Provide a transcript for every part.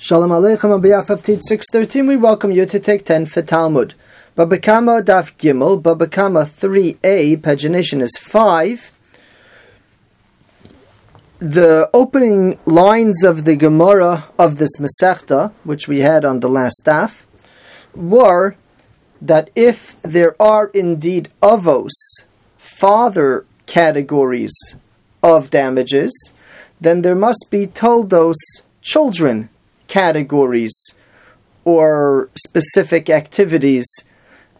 Shalom Aleichem on behalf of Teach 613, we welcome you to take 10 for Talmud. Babakama Daf Gimel, Babakama 3a, pagination is 5. The opening lines of the Gemara of this Masechta, which we had on the last daf, were that if there are indeed avos, father categories of damages, then there must be toldos, children categories or specific activities.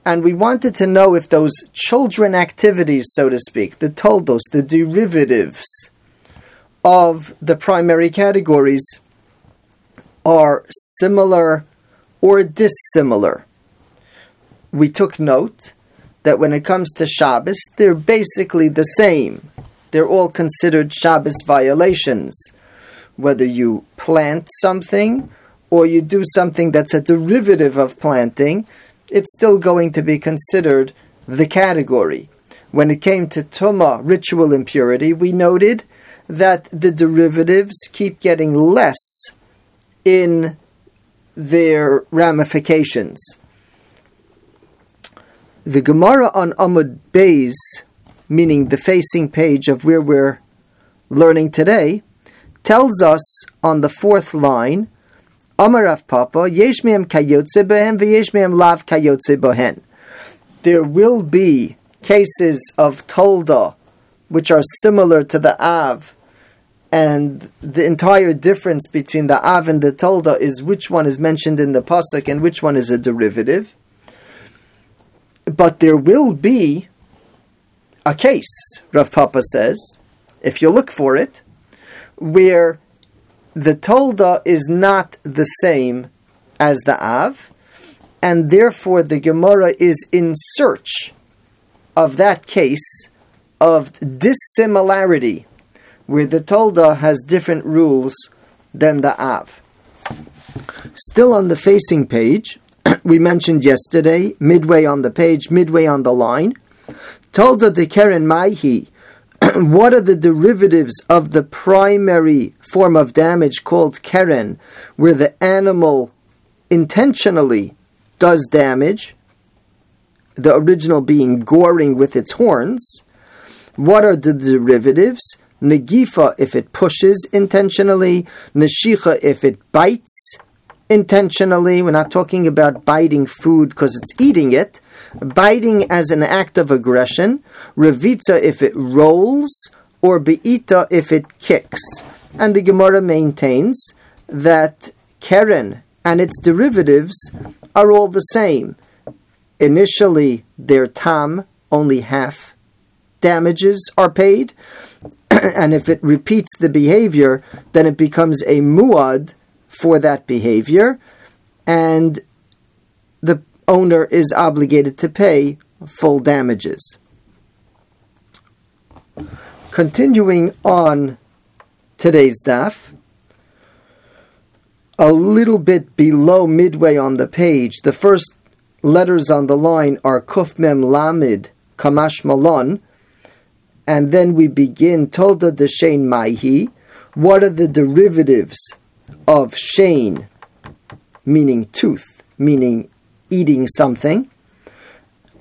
And we wanted to know if those children activities, so to speak, the toldos, the derivatives of the primary categories, are similar or dissimilar. We took note that when it comes to Shabbos, they're basically the same. They're all considered Shabbos violations whether you plant something or you do something that's a derivative of planting, it's still going to be considered the category. When it came to Tuma, ritual impurity, we noted that the derivatives keep getting less in their ramifications. The Gemara on Amud Beis, meaning the facing page of where we're learning today, tells us on the fourth line, Papa, kayotze behen lav kayotze bohen. There will be cases of tolda which are similar to the av, and the entire difference between the av and the tolda is which one is mentioned in the pasuk and which one is a derivative. But there will be a case, Rav Papa says, if you look for it, where the tolda is not the same as the av, and therefore the Gemara is in search of that case of dissimilarity, where the tolda has different rules than the av. Still on the facing page, we mentioned yesterday, midway on the page, midway on the line, tolda de Keren Maihi what are the derivatives of the primary form of damage called keren, where the animal intentionally does damage, the original being goring with its horns? What are the derivatives? Negifa if it pushes intentionally, neshicha if it bites intentionally. We're not talking about biting food because it's eating it biting as an act of aggression, revitza if it rolls, or beita if it kicks. And the Gemara maintains that keren and its derivatives are all the same. Initially, their tam, only half damages are paid, and if it repeats the behavior, then it becomes a muad for that behavior, and the owner is obligated to pay full damages. Continuing on today's daf, a little bit below midway on the page, the first letters on the line are Kuf Mem Lamid Kamash Malon, and then we begin Tolda de Shein Maihi. What are the derivatives of Shein, meaning tooth, meaning eating something.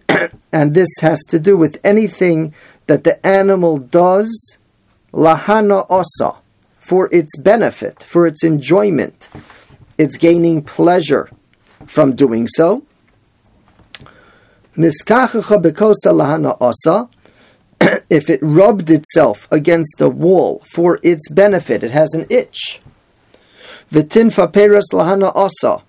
and this has to do with anything that the animal does lahana osa for its benefit, for its enjoyment. It's gaining pleasure from doing so. If it rubbed itself against a wall for its benefit, it has an itch. Vitinfa peras lahana osa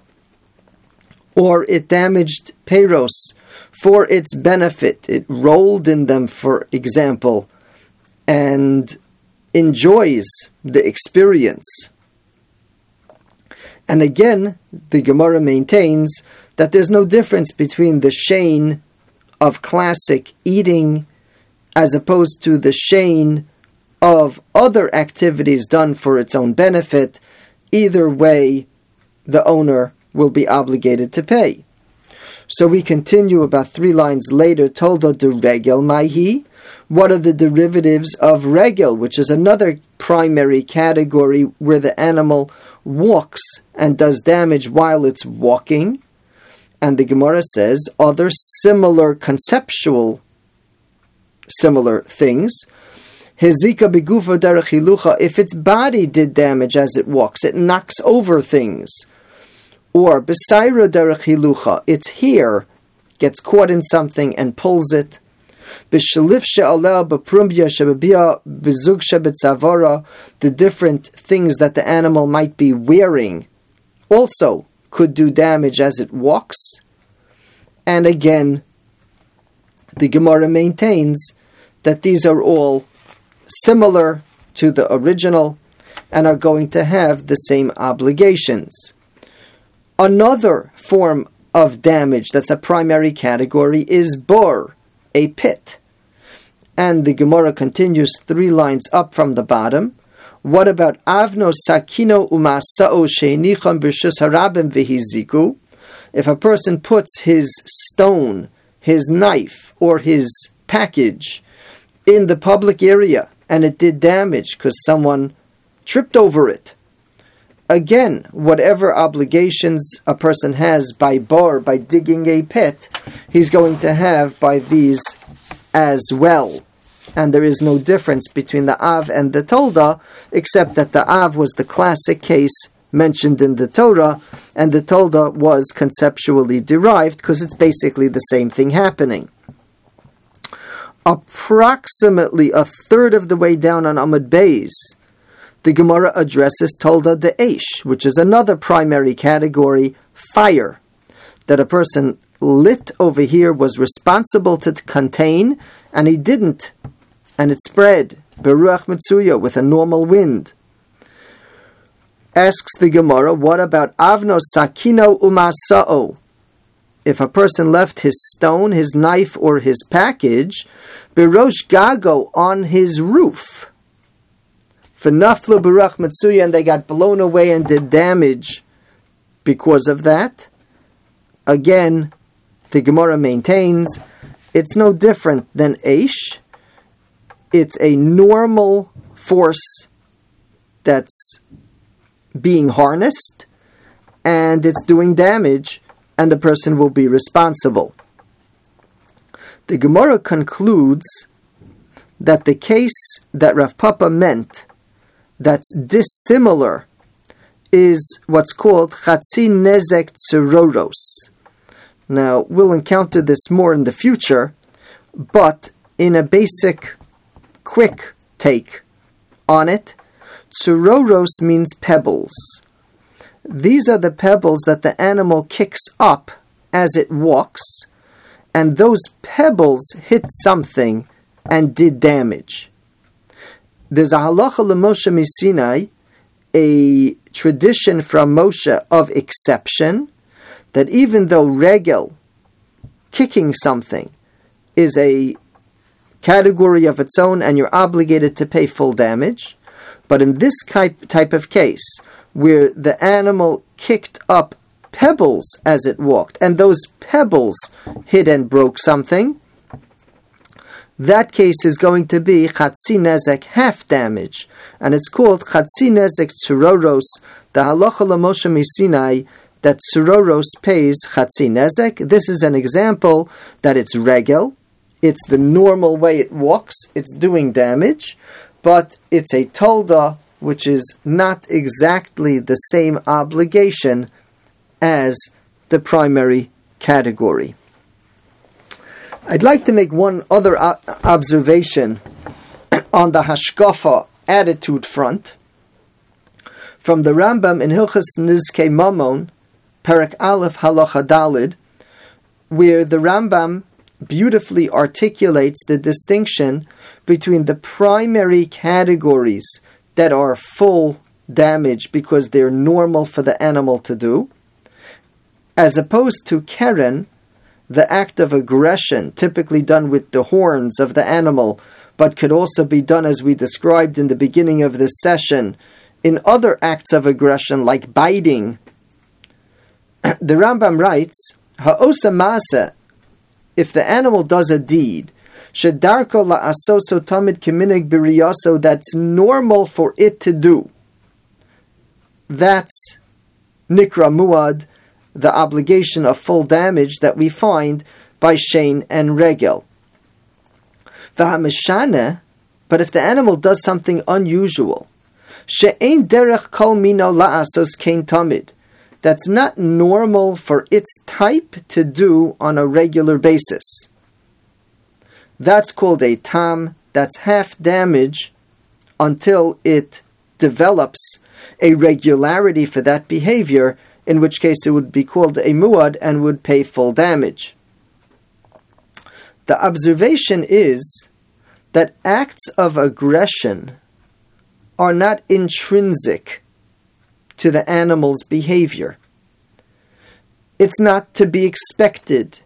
or it damaged Peros for its benefit. It rolled in them, for example, and enjoys the experience. And again, the Gemara maintains that there's no difference between the shane of classic eating as opposed to the shane of other activities done for its own benefit. Either way, the owner will be obligated to pay. So we continue about three lines later, Tolda de regel maihi. What are the derivatives of regel, which is another primary category where the animal walks and does damage while it's walking? And the Gemara says other similar conceptual similar things. Hezika begufa derechilucha, if its body did damage as it walks, it knocks over things. Or besaira derechilucha, its hair gets caught in something and pulls it. The different things that the animal might be wearing also could do damage as it walks. And again, the Gemara maintains that these are all similar to the original and are going to have the same obligations. Another form of damage that's a primary category is bor, a pit. And the Gemara continues three lines up from the bottom. What about avno sakino umasao sheinicham b'shus harabim? If a person puts his stone, his knife, or his package in the public area and it did damage because someone tripped over it. Again, whatever obligations a person has by bor, by digging a pit, he's going to have by these as well. And there is no difference between the Av and the Tolda, except that the Av was the classic case mentioned in the Torah, and the Tolda was conceptually derived because it's basically the same thing happening approximately a third of the way down on Amud Beis, the Gemara addresses Tolda de Eish, which is another primary category, fire, that a person lit over here was responsible to contain, and he didn't, and it spread, Beruach Mitsuya, with a normal wind. Asks the Gemara, what about Avno Sakino Umasa'o? If a person left his stone, his knife, or his package, berosh gago on his roof, v'naflu barach matsuya, and they got blown away and did damage because of that. Again, the Gemara maintains it's no different than Aish. It's a normal force that's being harnessed and it's doing damage and the person will be responsible. The Gemara concludes that the case that Rav Papa meant that's dissimilar is what's called Chatzi Nezek Tsuroros. Now, we'll encounter this more in the future, but in a basic, quick take on it, Tsuroros means pebbles. These are the pebbles that the animal kicks up as it walks, and those pebbles hit something and did damage. There's a halacha l'Moshe Misinai, a tradition from Moshe of exception, that even though regel, kicking something, is a category of its own and you're obligated to pay full damage, but in this type of case, where the animal kicked up pebbles as it walked, and those pebbles hit and broke something, that case is going to be chatzi nezek, half damage, and it's called chatzi nezek tsuroros, the halacha Moshe misinai, that tsuroros pays chatzi nezek. This is an example that it's regel, it's the normal way it walks, it's doing damage, but it's a tolda which is not exactly the same obligation as the primary category. I'd like to make one other observation on the Hashkafa attitude front. From the Rambam in Hilchas Nizke Mamon, Perak Aleph Halacha Dalid, where the Rambam beautifully articulates the distinction between the primary categories that are full damage because they're normal for the animal to do, as opposed to Keren, the act of aggression typically done with the horns of the animal, but could also be done as we described in the beginning of this session in other acts of aggression like biting. the Rambam writes, Ha'osa masa, if the animal does a deed, shedarko la'asoso tamid kiminig biriyaso that's normal for it to do. That's nikra muad, the obligation of full damage that we find by Shane and Regel. V'hamishane, but if the animal does something unusual, she'ein derech kol mino la'asos kein tamid, that's not normal for its type to do on a regular basis. That's called a tam, that's half damage until it develops a regularity for that behavior, in which case it would be called a muad and would pay full damage. The observation is that acts of aggression are not intrinsic to the animal's behavior. It's not to be expected.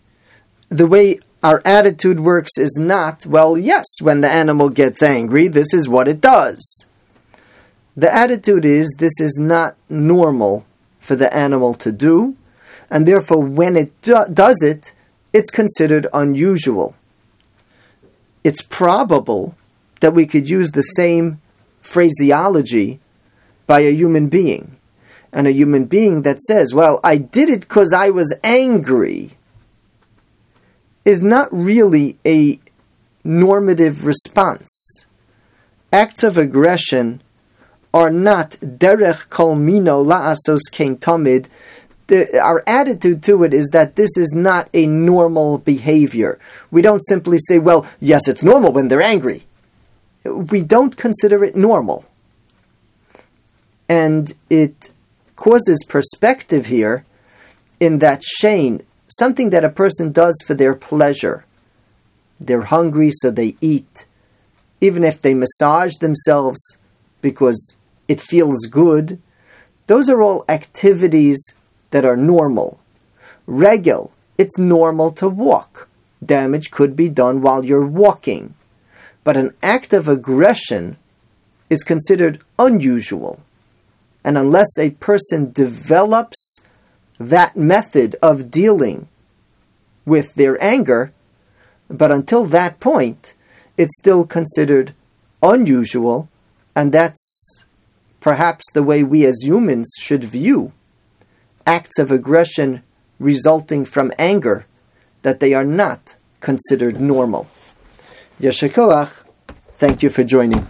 The way our attitude works is not, well, yes, when the animal gets angry, this is what it does. The attitude is this is not normal for the animal to do, and therefore when it do- does it, it's considered unusual. It's probable that we could use the same phraseology by a human being. And a human being that says, Well, I did it because I was angry, is not really a normative response. Acts of aggression are not derech kol mino la'asos kein tamid. Our attitude to it is that this is not a normal behavior. We don't simply say, well, yes, it's normal when they're angry. We don't consider it normal. And it causes perspective here in that shane, something that a person does for their pleasure. They're hungry, so they eat. Even if they massage themselves because it feels good, those are all activities that are normal. Regel, it's normal to walk. Damage could be done while you're walking. But an act of aggression is considered unusual. And unless a person develops that method of dealing with their anger, but until that point, it's still considered unusual, and that's perhaps the way we as humans should view acts of aggression resulting from anger, that they are not considered normal. Yeshikoach, thank you for joining.